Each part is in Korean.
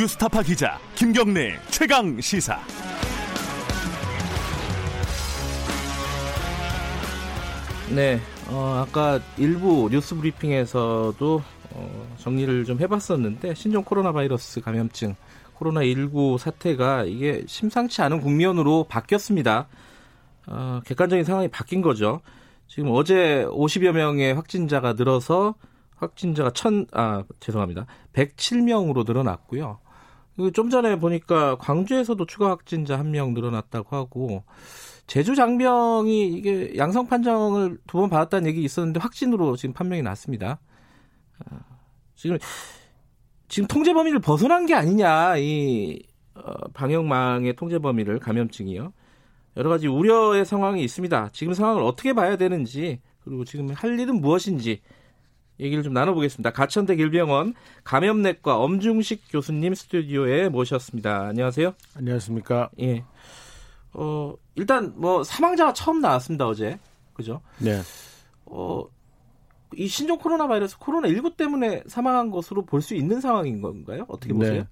뉴스타파 기자 김경래 최강 시사. 네, 어, 아까 일부 뉴스 브리핑에서도 어, 정리를 좀 해봤었는데 신종 코로나 바이러스 감염증 코로나 19 사태가 이게 심상치 않은 국면으로 바뀌었습니다. 어, 객관적인 상황이 바뀐 거죠. 지금 어제 50여 명의 확진자가 늘어서 확진자가 천, 아, 죄송합니다. 107명으로 늘어났고요. 좀 전에 보니까 광주에서도 추가 확진자 한 명 늘어났다고 하고, 제주 장병이 이게 양성 판정을 두 번 받았다는 얘기 있었는데 확진으로 지금 판명이 났습니다. 아, 지금, 지금 통제 범위를 벗어난 게 아니냐, 이, 어, 방역망의 통제 범위를 감염증이요. 여러 가지 우려의 상황이 있습니다. 지금 상황을 어떻게 봐야 되는지, 그리고 지금 할 일은 무엇인지, 얘기를 좀 나눠보겠습니다. 가천대 길병원 감염내과 엄중식 교수님 스튜디오에 모셨습니다. 안녕하세요. 안녕하십니까. 예. 어, 일단 뭐 사망자가 처음 나왔습니다, 어제. 그죠? 네. 어, 이 신종 코로나 바이러스 코로나 19 때문에 사망한 것으로 볼 수 있는 상황인 건가요? 어떻게 보세요? 네.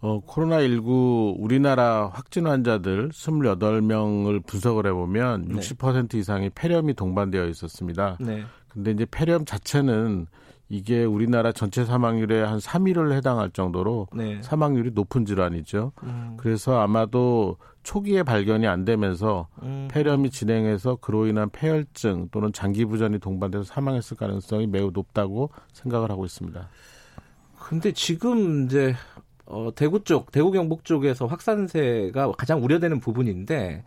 어, 코로나 19 우리나라 확진 환자들 28명을 분석을 해 보면 60% 네. 이상이 폐렴이 동반되어 있었습니다. 네. 근데 이제 폐렴 자체는 이게 우리나라 전체 사망률의 한 3위를 해당할 정도로 네. 사망률이 높은 질환이죠. 음. 그래서 아마도 초기에 발견이 안 되면서 음. 폐렴이 진행해서 그로 인한 폐혈증 또는 장기 부전이 동반돼서 사망했을 가능성이 매우 높다고 생각을 하고 있습니다. 근데 지금 이제 어, 대구 쪽, 대구 경북 쪽에서 확산세가 가장 우려되는 부분인데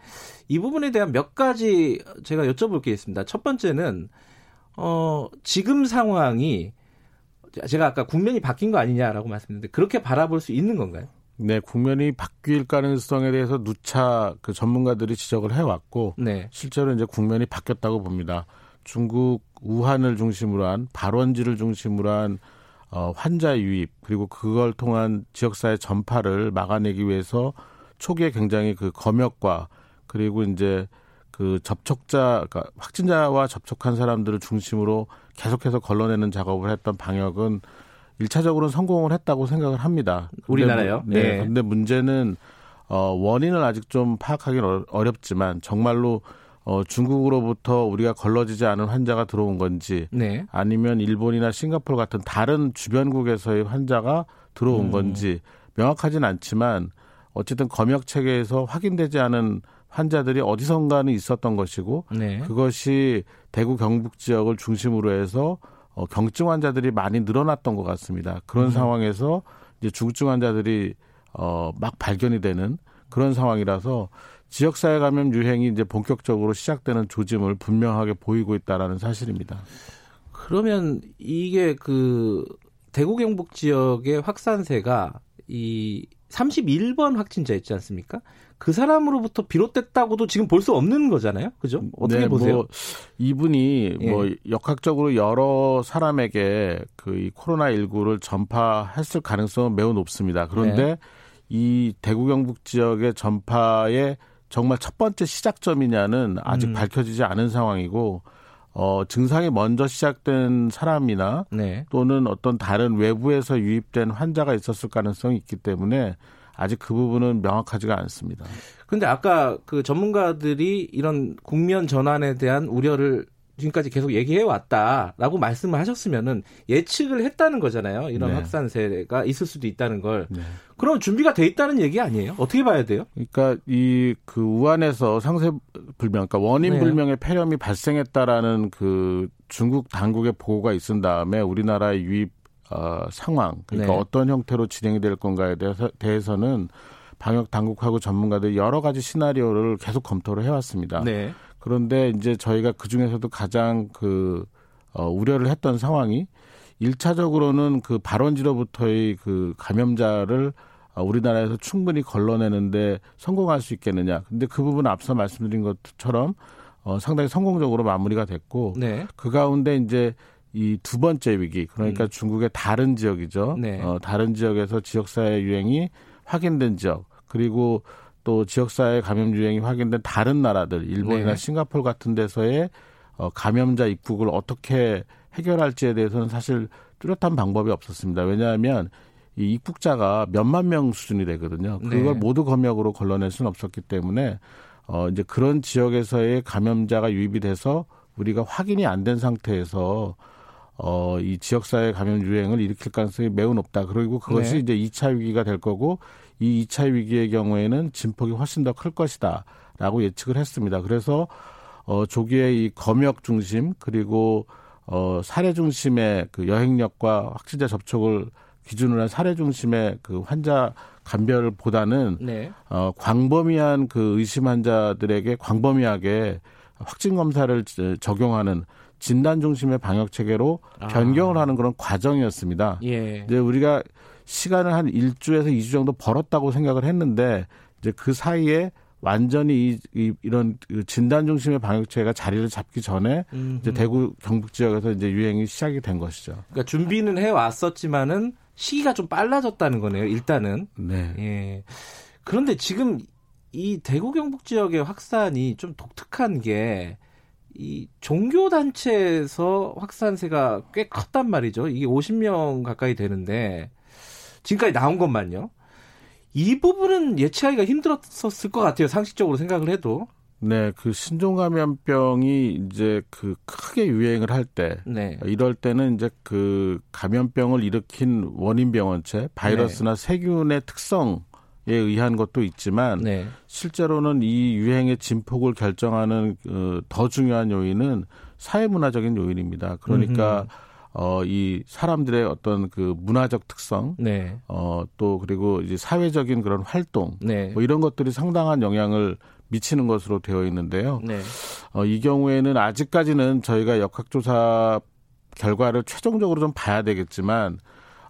이 부분에 대한 몇 가지 제가 여쭤볼 게 있습니다. 첫 번째는 어, 지금 상황이 제가 아까 국면이 바뀐 거 아니냐라고 말씀드렸는데 그렇게 바라볼 수 있는 건가요? 네, 국면이 바뀔 가능성에 대해서 누차 그 전문가들이 지적을 해왔고 네. 실제로 이제 국면이 바뀌었다고 봅니다. 중국 우한을 중심으로 한 발원지를 중심으로 한 어, 환자 유입 그리고 그걸 통한 지역사회 전파를 막아내기 위해서 초기에 굉장히 그 검역과 그리고 이제 그 접촉자, 그러니까 확진자와 접촉한 사람들을 중심으로 계속해서 걸러내는 작업을 했던 방역은 일차적으로는 성공을 했다고 생각을 합니다. 우리나라요? 네. 네. 근데 문제는 어 원인을 아직 좀 파악하기는 어렵지만 정말로 어 중국으로부터 우리가 걸러지지 않은 환자가 들어온 건지 네. 아니면 일본이나 싱가포르 같은 다른 주변국에서의 환자가 들어온 음. 건지 명확하진 않지만 어쨌든 검역 체계에서 확인되지 않은 환자들이 어디선가는 있었던 것이고 네. 그것이 대구 경북 지역을 중심으로 해서 어, 경증 환자들이 많이 늘어났던 것 같습니다. 그런 음. 상황에서 이제 중증 환자들이 어, 막 발견이 되는 그런 상황이라서 지역사회 감염 유행이 이제 본격적으로 시작되는 조짐을 분명하게 보이고 있다라는 사실입니다. 그러면 이게 그 대구 경북 지역의 확산세가 이 31번 확진자 있지 않습니까? 그 사람으로부터 비롯됐다고도 지금 볼 수 없는 거잖아요. 그죠? 어떻게 네, 보세요? 뭐 이분이 예. 뭐 역학적으로 여러 사람에게 그 이 코로나 19를 전파했을 가능성은 매우 높습니다. 그런데 네. 이 대구 경북 지역의 전파의 정말 첫 번째 시작점이냐는 아직 음. 밝혀지지 않은 상황이고 어, 증상이 먼저 시작된 사람이나 네. 또는 어떤 다른 외부에서 유입된 환자가 있었을 가능성이 있기 때문에 아직 그 부분은 명확하지가 않습니다. 근데 아까 그 전문가들이 이런 국면 전환에 대한 우려를 지금까지 계속 얘기해 왔다라고 말씀을 하셨으면은 예측을 했다는 거잖아요. 이런 네. 확산세가 있을 수도 있다는 걸. 네. 그럼 준비가 돼 있다는 얘기 아니에요? 어떻게 봐야 돼요? 그러니까 이 그 우한에서 상세 불명, 그러니까 원인 네. 불명의 폐렴이 발생했다라는 그 중국 당국의 보고가 있은 다음에 우리나라의 유입 어, 상황, 그러니까 네. 어떤 형태로 진행이 될 건가에 대해서, 대해서는 방역 당국하고 전문가들이 여러 가지 시나리오를 계속 검토를 해왔습니다. 네. 그런데 이제 저희가 그 중에서도 가장 그 어, 우려를 했던 상황이 일차적으로는그 발원지로부터의 그 감염자를 어, 우리나라에서 충분히 걸러내는데 성공할 수 있겠느냐. 근데 그 부분 앞서 말씀드린 것처럼 어, 상당히 성공적으로 마무리가 됐고 네. 그 가운데 이제 이 두 번째 위기 그러니까 음. 중국의 다른 지역이죠. 네. 어, 다른 지역에서 지역사회 유행이 확인된 지역 그리고 또 지역사회 감염 유행이 확인된 다른 나라들, 일본이나 네. 싱가폴 같은 데서의 어, 감염자 입국을 어떻게 해결할지에 대해서는 사실 뚜렷한 방법이 없었습니다. 왜냐하면 이 입국자가 몇만 명 수준이 되거든요. 그걸 네. 모두 검역으로 걸러낼 수는 없었기 때문에 어 이제 그런 지역에서의 감염자가 유입이 돼서 우리가 확인이 안 된 상태에서 어, 이 지역사회 감염 유행을 일으킬 가능성이 매우 높다. 그리고 그것이 네. 이제 2차 위기가 될 거고 이 2차 위기의 경우에는 진폭이 훨씬 더 클 것이다. 라고 예측을 했습니다. 그래서 어, 조기에 이 검역 중심 그리고 어, 사례 중심의 그 여행력과 확진자 접촉을 기준으로 한 사례 중심의 그 환자 감별보다는 네. 어, 광범위한 그 의심 환자들에게 광범위하게 확진 검사를 적용하는 진단 중심의 방역 체계로 아. 변경을 하는 그런 과정이었습니다. 예. 이제 우리가 시간을 한 1주에서 2주 정도 벌었다고 생각을 했는데 이제 그 사이에 완전히 이, 이 이런 그 진단 중심의 방역 체계가 자리를 잡기 전에 음흠. 이제 대구 경북 지역에서 이제 유행이 시작이 된 것이죠. 그러니까 준비는 해 왔었지만은 시기가 좀 빨라졌다는 거네요. 일단은. 네. 예. 그런데 지금 이 대구 경북 지역의 확산이 좀 독특한 게 이 종교 단체에서 확산세가 꽤 컸단 말이죠. 이게 50명 가까이 되는데 지금까지 나온 것만요. 이 부분은 예측하기가 힘들었을 것 같아요. 상식적으로 생각을 해도. 네, 그 신종 감염병이 이제 그 크게 유행을 할 때, 네. 이럴 때는 이제 그 감염병을 일으킨 원인 병원체, 바이러스나 네. 세균의 특성에 의한 것도 있지만, 네. 실제로는 이 유행의 진폭을 결정하는 그더 중요한 요인은 사회문화적인 요인입니다. 그러니까 음흠. 어, 이 사람들의 어떤 그 문화적 특성, 네. 어, 또 그리고 이제 사회적인 그런 활동, 네. 뭐 이런 것들이 상당한 영향을 미치는 것으로 되어 있는데요. 네. 어, 이 경우에는 아직까지는 저희가 역학조사 결과를 최종적으로 좀 봐야 되겠지만,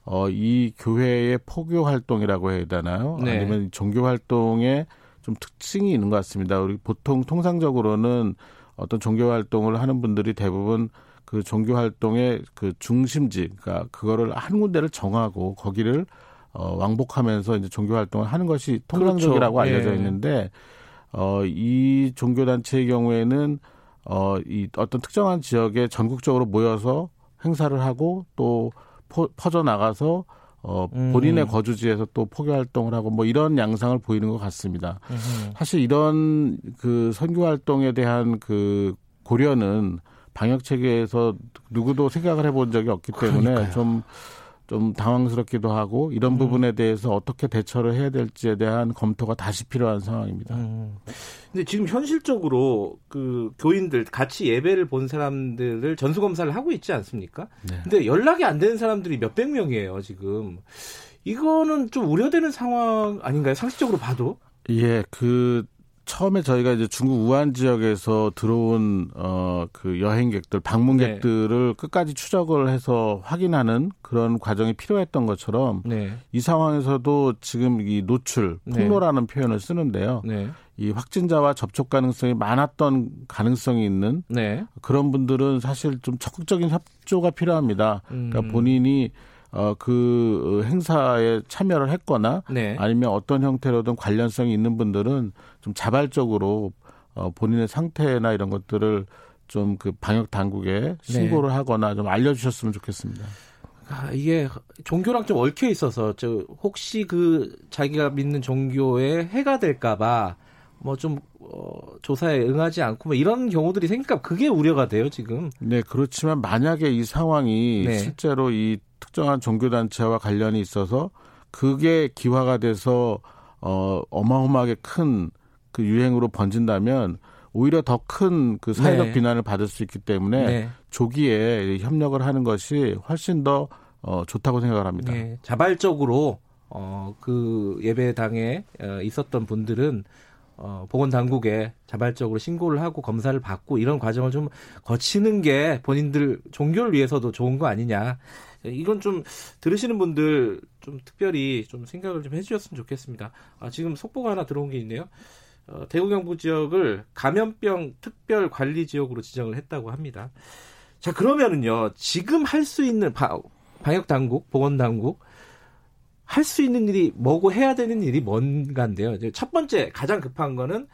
어, 이 교회의 포교 활동이라고 해야 되나요? 네. 아니면 종교 활동에 좀 특징이 있는 것 같습니다. 우리 보통 통상적으로는 어떤 종교 활동을 하는 분들이 대부분 그 종교 활동의 그 중심지, 그러니까 그거를 한 군데를 정하고 거기를 어, 왕복하면서 이제 종교 활동을 하는 것이 통상적이라고 그렇죠. 알려져 예. 있는데 어, 이 종교 단체의 경우에는 어, 이 어떤 특정한 지역에 전국적으로 모여서 행사를 하고 또 포, 퍼져 나가서 어, 본인의 음. 거주지에서 또 포교 활동을 하고 뭐 이런 양상을 보이는 것 같습니다. 음. 사실 이런 그 선교 활동에 대한 그 고려는 방역 체계에서 누구도 생각을 해본 적이 없기 때문에 그러니까요. 좀, 좀 당황스럽기도 하고 이런 음. 부분에 대해서 어떻게 대처를 해야 될지에 대한 검토가 다시 필요한 상황입니다. 음. 근데 지금 현실적으로 그 교인들 같이 예배를 본 사람들을 전수 검사를 하고 있지 않습니까? 네. 근데 연락이 안 되는 사람들이 몇백 명이에요, 지금. 이거는 좀 우려되는 상황 아닌가요? 상식적으로 봐도? 예, 그 처음에 저희가 이제 중국 우한 지역에서 들어온 어 그 여행객들 방문객들을 네. 끝까지 추적을 해서 확인하는 그런 과정이 필요했던 것처럼 네. 이 상황에서도 지금 이 노출 네. 폭로라는 네. 표현을 쓰는데요. 네. 이 확진자와 접촉 가능성이 많았던 가능성이 있는 네. 그런 분들은 사실 좀 적극적인 협조가 필요합니다. 그러니까 음. 그러니까 본인이 어, 그 행사에 참여를 했거나 네. 아니면 어떤 형태로든 관련성이 있는 분들은 좀 자발적으로 어, 본인의 상태나 이런 것들을 좀 그 방역 당국에 네. 신고를 네. 하거나 좀 알려주셨으면 좋겠습니다. 아, 이게 종교랑 좀 얽혀 있어서 저 혹시 그 자기가 믿는 종교에 해가 될까봐 뭐좀 어, 조사에 응하지 않고 뭐 이런 경우들이 생길까 그게 우려가 돼요 지금. 네 그렇지만 만약에 이 상황이 네. 실제로 이 특정한 종교 단체와 관련이 있어서 그게 기화가 돼서 어, 어마어마하게 큰 그 유행으로 번진다면 오히려 더 큰 그 사회적 네. 비난을 받을 수 있기 때문에 네. 조기에 협력을 하는 것이 훨씬 더 어, 좋다고 생각을 합니다. 네. 자발적으로 어, 그 예배당에 어, 있었던 분들은 어, 보건당국에 자발적으로 신고를 하고 검사를 받고 이런 과정을 좀 거치는 게 본인들 종교를 위해서도 좋은 거 아니냐. 이건 좀 들으시는 분들 좀 특별히 좀 생각을 좀 해주셨으면 좋겠습니다. 아, 지금 속보가 하나 들어온 게 있네요. 어, 대구 경북 지역을 감염병 특별 관리 지역으로 지정을 했다고 합니다. 자 그러면은요 지금 할 수 있는 바, 방역 당국, 보건 당국 할 수 있는 일이 뭐고 해야 되는 일이 뭔가인데요. 첫 번째 가장 급한 거는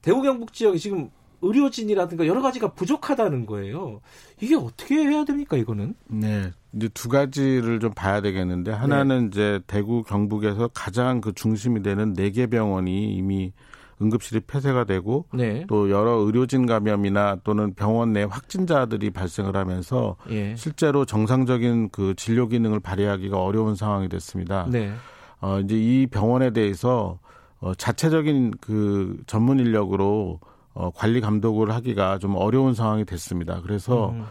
대구 경북 지역이 지금 의료진이라든가 여러 가지가 부족하다는 거예요. 이게 어떻게 해야 됩니까, 이거는? 네. 이제 두 가지를 좀 봐야 되겠는데 하나는 네. 이제 대구 경북에서 가장 그 중심이 되는 네 개 병원이 이미 응급실이 폐쇄가 되고 네. 또 여러 의료진 감염이나 또는 병원 내 확진자들이 발생을 하면서 예. 실제로 정상적인 그 진료 기능을 발휘하기가 어려운 상황이 됐습니다. 네. 어 이제 이 병원에 대해서 어 자체적인 그 전문 인력으로 어 관리 감독을 하기가 좀 어려운 상황이 됐습니다. 그래서 음.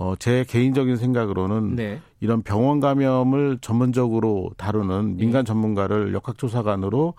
어, 제 개인적인 생각으로는 네. 이런 병원 감염을 전문적으로 다루는 민간 예. 전문가를 역학조사관으로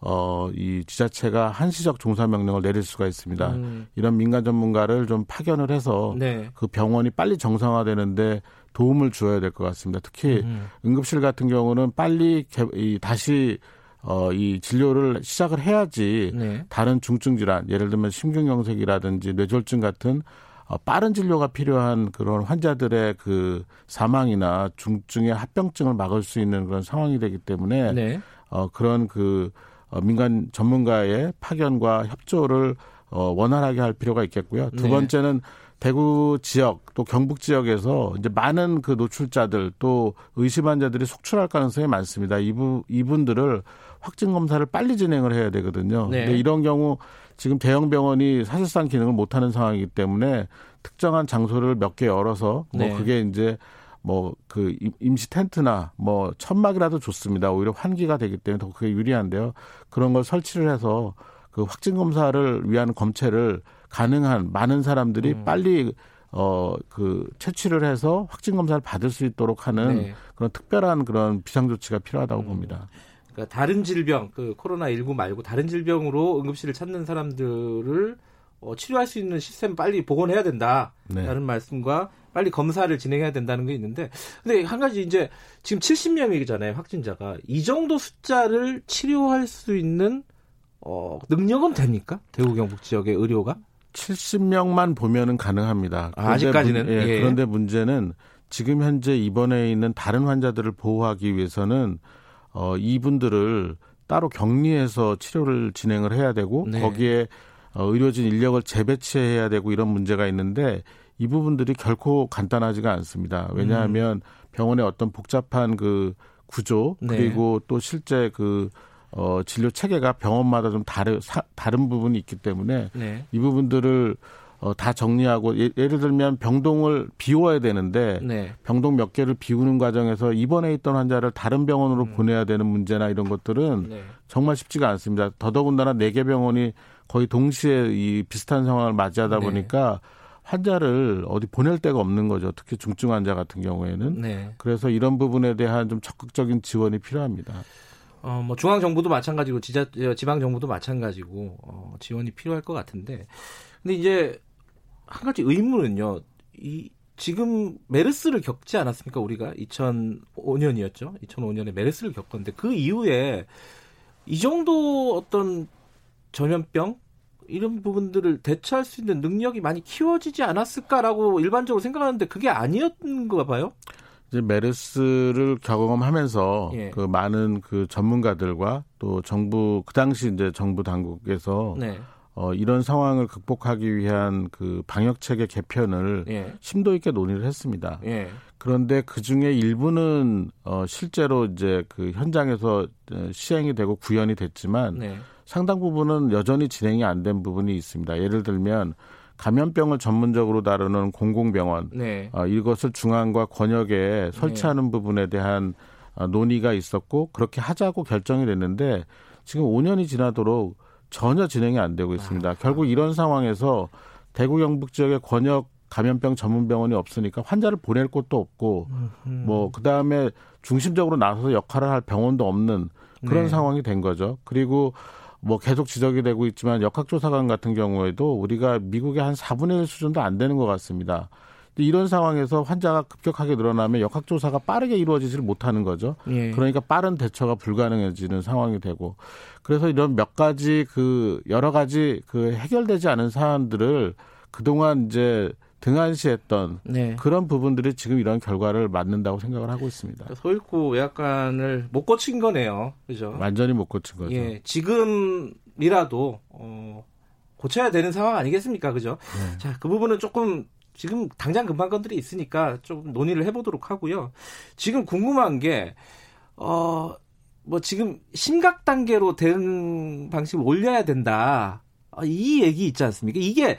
어, 이 지자체가 한시적 종사 명령을 내릴 수가 있습니다. 음. 이런 민간 전문가를 좀 파견을 해서 네. 그 병원이 빨리 정상화되는데 도움을 주어야 될 것 같습니다. 특히 음. 응급실 같은 경우는 빨리 개, 이, 다시 어, 이 진료를 시작을 해야지 네. 다른 중증 질환, 예를 들면 심근경색이라든지 뇌졸중 같은 어, 빠른 진료가 필요한 그런 환자들의 그 사망이나 중증의 합병증을 막을 수 있는 그런 상황이 되기 때문에 네. 어, 그런 그 어, 민간 전문가의 파견과 협조를 어, 원활하게 할 필요가 있겠고요. 두 네. 번째는 대구 지역 또 경북 지역에서 이제 많은 그 노출자들 또 의심 환자들이 속출할 가능성이 많습니다. 이분 이분들을 확진 검사를 빨리 진행을 해야 되거든요. 네. 근데 이런 경우 지금 대형 병원이 사실상 기능을 못 하는 상황이기 때문에 특정한 장소를 몇 개 열어서 뭐 네. 그게 이제 뭐 그 임시 텐트나 뭐 천막이라도 좋습니다. 오히려 환기가 되기 때문에 더 그게 유리한데요. 그런 걸 설치를 해서 그 확진 검사를 위한 검체를 가능한 많은 사람들이 음. 빨리 어 그 채취를 해서 확진 검사를 받을 수 있도록 하는 네. 그런 특별한 그런 비상 조치가 필요하다고 음. 봅니다. 그러니까 다른 질병, 그 코로나 19 말고 다른 질병으로 응급실을 찾는 사람들을 어, 치료할 수 있는 시스템 빨리 복원해야 된다 라는 네. 말씀과 빨리 검사를 진행해야 된다는 게 있는데 근데 한 가지 이제 지금 70명이잖아요 확진자가 이 정도 숫자를 치료할 수 있는 어, 능력은 됩니까 대구 경북 지역의 의료가 70명만 보면은 가능합니다. 아, 아직까지는 문, 예, 예. 그런데 문제는 지금 현재 입원해 있는 다른 환자들을 보호하기 위해서는 어, 이분들을 따로 격리해서 치료를 진행을 해야 되고 네. 거기에 어, 의료진 인력을 재배치해야 되고 이런 문제가 있는데 이 부분들이 결코 간단하지가 않습니다. 왜냐하면 음. 병원의 어떤 복잡한 그 구조 네. 그리고 또 실제 그 어, 진료 체계가 병원마다 좀 다르, 사, 다른 부분이 있기 때문에 네. 이 부분들을 어, 다 정리하고 예, 를 들면 병동을 비워야 되는데 네. 병동 몇 개를 비우는 과정에서 입원해 있던 환자를 다른 병원으로 음. 보내야 되는 문제나 이런 것들은 네. 정말 쉽지가 않습니다. 더더군다나 네 개 병원이 거의 동시에 이 비슷한 상황을 맞이하다 네. 보니까 환자를 어디 보낼 데가 없는 거죠. 특히 중증 환자 같은 경우에는. 네. 그래서 이런 부분에 대한 좀 적극적인 지원이 필요합니다. 어, 뭐 중앙 정부도 마찬가지고 지자 어, 지방 정부도 마찬가지고 어, 지원이 필요할 것 같은데. 근데 이제 한 가지 의문은요. 이 지금 메르스를 겪지 않았습니까? 우리가 2005년이었죠. 2005년에 메르스를 겪었는데 그 이후에 이 정도 어떤 전염병 이런 부분들을 대처할 수 있는 능력이 많이 키워지지 않았을까라고 일반적으로 생각하는데 그게 아니었는가 봐요. 이제 메르스를 경험하면서 예. 그 많은 그 전문가들과 또 정부 그 당시 이제 정부 당국에서 네. 어, 이런 상황을 극복하기 위한 그 방역 체계 개편을 예. 심도 있게 논의를 했습니다. 예. 그런데 그 중에 일부는 어, 실제로 이제 그 현장에서 어, 시행이 되고 구현이 됐지만 네. 상당 부분은 여전히 진행이 안 된 부분이 있습니다. 예를 들면 감염병을 전문적으로 다루는 공공병원 네. 어, 이것을 중앙과 권역에 설치하는 네. 부분에 대한 어, 논의가 있었고 그렇게 하자고 결정이 됐는데 지금 5년이 지나도록 전혀 진행이 안 되고 있습니다. 아, 결국 이런 상황에서 대구 경북 지역의 권역 감염병 전문 병원이 없으니까 환자를 보낼 곳도 없고 뭐 그다음에 중심적으로 나서서 역할을 할 병원도 없는 그런 네. 상황이 된 거죠. 그리고 뭐 계속 지적이 되고 있지만 역학조사관 같은 경우에도 우리가 미국의 한 4분의 1 수준도 안 되는 것 같습니다. 이런 상황에서 환자가 급격하게 늘어나면 역학조사가 빠르게 이루어지지를 못하는 거죠. 예. 그러니까 빠른 대처가 불가능해지는 상황이 되고 그래서 이런 몇 가지 그 여러 가지 그 해결되지 않은 사안들을 그동안 이제 등한시했던 네. 그런 부분들이 지금 이런 결과를 맞는다고 생각을 하고 있습니다. 소일구 외약관을 못 고친 거네요. 그죠? 완전히 못 고친 거죠. 예, 지금이라도 어, 고쳐야 되는 상황 아니겠습니까? 그죠? 네. 자, 그 부분은 조금 지금 당장 금방 건들이 있으니까 좀 논의를 해보도록 하고요. 지금 궁금한 게, 어, 뭐 지금 심각 단계로 대응 방식을 올려야 된다. 아, 이 얘기 있지 않습니까? 이게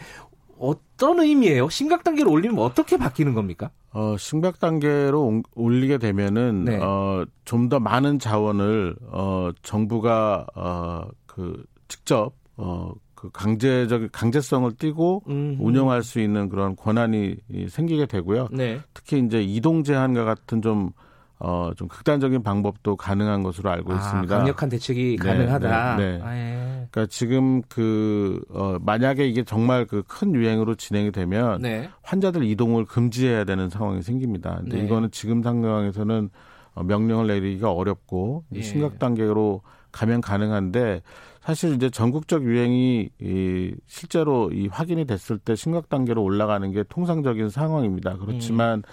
어떤 의미예요? 심각 단계로 올리면 어떻게 바뀌는 겁니까? 어, 심각 단계로 올리게 되면은 네. 어, 좀 더 많은 자원을 어, 정부가 어, 그 직접 어, 그 강제적 강제성을 띠고 음흠. 운영할 수 있는 그런 권한이 생기게 되고요. 네. 특히 이제 이동 제한과 같은 좀 어, 좀 극단적인 방법도 가능한 것으로 알고 아, 있습니다. 강력한 대책이 네, 가능하다. 네, 네. 아, 예. 그러니까 지금 그, 어, 만약에 이게 정말 그 큰 유행으로 진행이 되면 네. 환자들 이동을 금지해야 되는 상황이 생깁니다. 근데 네. 이거는 지금 상황에서는 어, 명령을 내리기가 어렵고 예. 심각 단계로 가면 가능한데 사실 이제 전국적 유행이 이 실제로 이 확인이 됐을 때 심각 단계로 올라가는 게 통상적인 상황입니다. 그렇지만 음.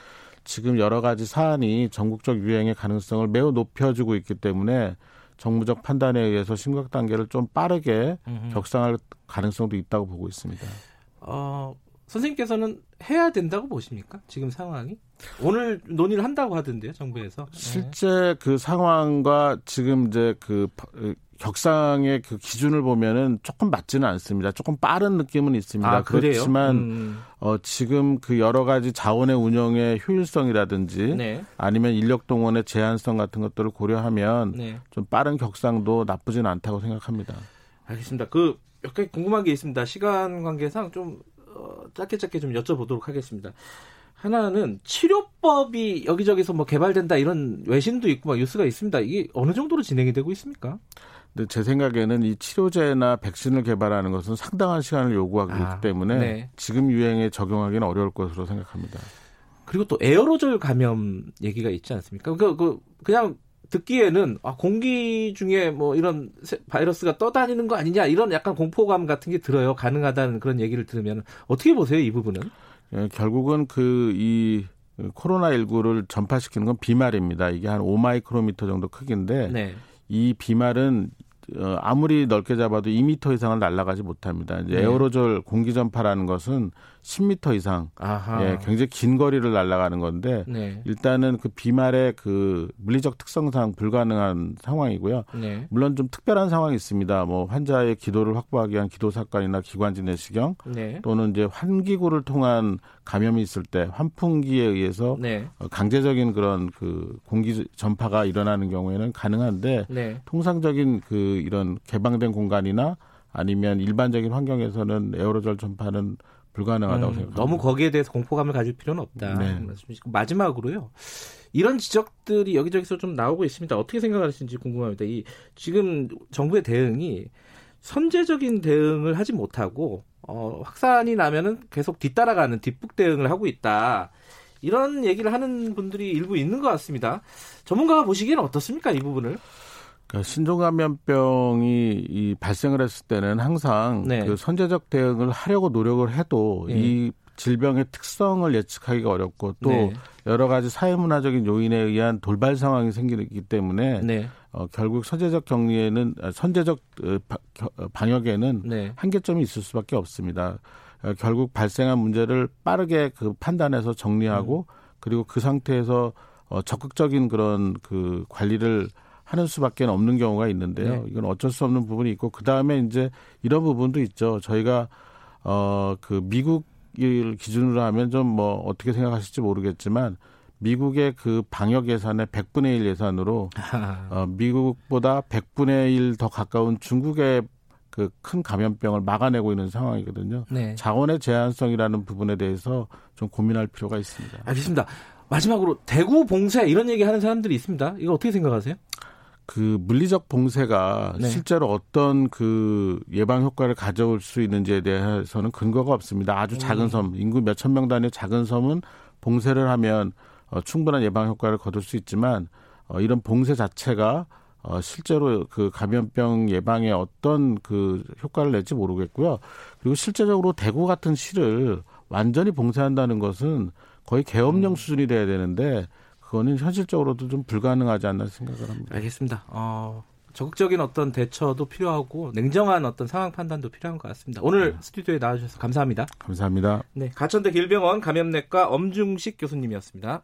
지금 여러 가지 사안이 전국적 유행의 가능성을 매우 높여주고 있기 때문에 정무적 판단에 의해서 심각 단계를 좀 빠르게 음흠. 격상할 가능성도 있다고 보고 있습니다. 어, 선생님께서는 해야 된다고 보십니까? 지금 상황이? 오늘 논의를 한다고 하던데요, 정부에서. 실제 네. 그 상황과 지금 이제 그 격상의 그 기준을 보면은 조금 맞지는 않습니다. 조금 빠른 느낌은 있습니다. 아, 그렇지만 음. 어, 지금 그 여러 가지 자원의 운영의 효율성이라든지 네. 아니면 인력 동원의 제한성 같은 것들을 고려하면 네. 좀 빠른 격상도 나쁘지는 않다고 생각합니다. 알겠습니다. 그 몇 가지 궁금한 게 있습니다. 시간 관계상 좀 어, 짧게 짧게 좀 여쭤보도록 하겠습니다. 하나는 치료법이 여기저기서 뭐 개발된다 이런 외신도 있고 막 뉴스가 있습니다. 이게 어느 정도로 진행이 되고 있습니까? 근데 제 생각에는 이 치료제나 백신을 개발하는 것은 상당한 시간을 요구하기 아, 때문에 네. 지금 유행에 적용하기는 어려울 것으로 생각합니다. 그리고 또 에어로졸 감염 얘기가 있지 않습니까? 그, 그 그냥 듣기에는 아, 공기 중에 뭐 이런 바이러스가 떠다니는 거 아니냐 이런 약간 공포감 같은 게 들어요. 가능하다는 그런 얘기를 들으면 어떻게 보세요 이 부분은? 예, 결국은 그 이 코로나19를 전파시키는 건 비말입니다. 이게 한 5마이크로미터 정도 크기인데 네. 이 비말은 어, 아무리 넓게 잡아도 2미터 이상을 날아가지 못합니다. 이제 네. 에어로졸 공기 전파라는 것은 10미터 이상, 아하. 예, 굉장히 긴 거리를 날아가는 건데 네. 일단은 그 비말의 그 물리적 특성상 불가능한 상황이고요. 네. 물론 좀 특별한 상황이 있습니다. 뭐 환자의 기도를 확보하기 위한 기도 사건이나 기관지 내시경 네. 또는 이제 환기구를 통한 감염이 있을 때 환풍기에 의해서 네. 어, 강제적인 그런 그 공기 전파가 일어나는 경우에는 가능한데 네. 통상적인 그 이런 개방된 공간이나 아니면 일반적인 환경에서는 에어로졸 전파는 불가능하다고 음, 생각합니다. 너무 거기에 대해서 공포감을 가질 필요는 없다. 네. 마지막으로요. 이런 지적들이 여기저기서 좀 나오고 있습니다. 어떻게 생각하시는지 궁금합니다. 이 지금 정부의 대응이 선제적인 대응을 하지 못하고 어, 확산이 나면은 계속 뒤따라가는 뒷북 대응을 하고 있다. 이런 얘기를 하는 분들이 일부 있는 것 같습니다. 전문가가 보시기에는 어떻습니까 이 부분을? 그러니까 신종감염병이 이 발생을 했을 때는 항상 네. 그 선제적 대응을 하려고 노력을 해도 네. 이 질병의 특성을 예측하기가 어렵고 또 네. 여러 가지 사회문화적인 요인에 의한 돌발 상황이 생기기 때문에 네. 어, 결국 선제적 격리에는 아, 선제적 어, 어, 방역에는 네. 한계점이 있을 수밖에 없습니다. 어, 결국 발생한 문제를 빠르게 그 판단해서 정리하고 음. 그리고 그 상태에서 어, 적극적인 그런 그 관리를 하는 수밖에 없는 경우가 있는데요. 네. 이건 어쩔 수 없는 부분이 있고 그 다음에 이제 이런 부분도 있죠. 저희가 어 그 미국을 기준으로 하면 좀 뭐 어떻게 생각하실지 모르겠지만 미국의 그 방역 예산의 100분의 1 예산으로 어, 미국보다 100분의 1 더 가까운 중국의 그 큰 감염병을 막아내고 있는 상황이거든요. 네. 자원의 제한성이라는 부분에 대해서 좀 고민할 필요가 있습니다. 알겠습니다. 마지막으로 대구 봉쇄 이런 얘기 하는 사람들이 있습니다. 이거 어떻게 생각하세요? 그 물리적 봉쇄가 네. 실제로 어떤 그 예방 효과를 가져올 수 있는지에 대해서는 근거가 없습니다. 아주 작은 음. 섬, 인구 몇 천 명 단위의 작은 섬은 봉쇄를 하면 어, 충분한 예방 효과를 거둘 수 있지만 어, 이런 봉쇄 자체가 어, 실제로 그 감염병 예방에 어떤 그 효과를 낼지 모르겠고요. 그리고 실제적으로 대구 같은 시를 완전히 봉쇄한다는 것은 거의 계엄령 음. 수준이 돼야 되는데 그거는 현실적으로도 좀 불가능하지 않나 생각을 합니다. 알겠습니다. 어, 적극적인 어떤 대처도 필요하고 냉정한 어떤 상황 판단도 필요한 것 같습니다. 오늘 네. 스튜디오에 나와주셔서 감사합니다. 감사합니다. 네, 가천대 길병원 감염내과 엄중식 교수님이었습니다.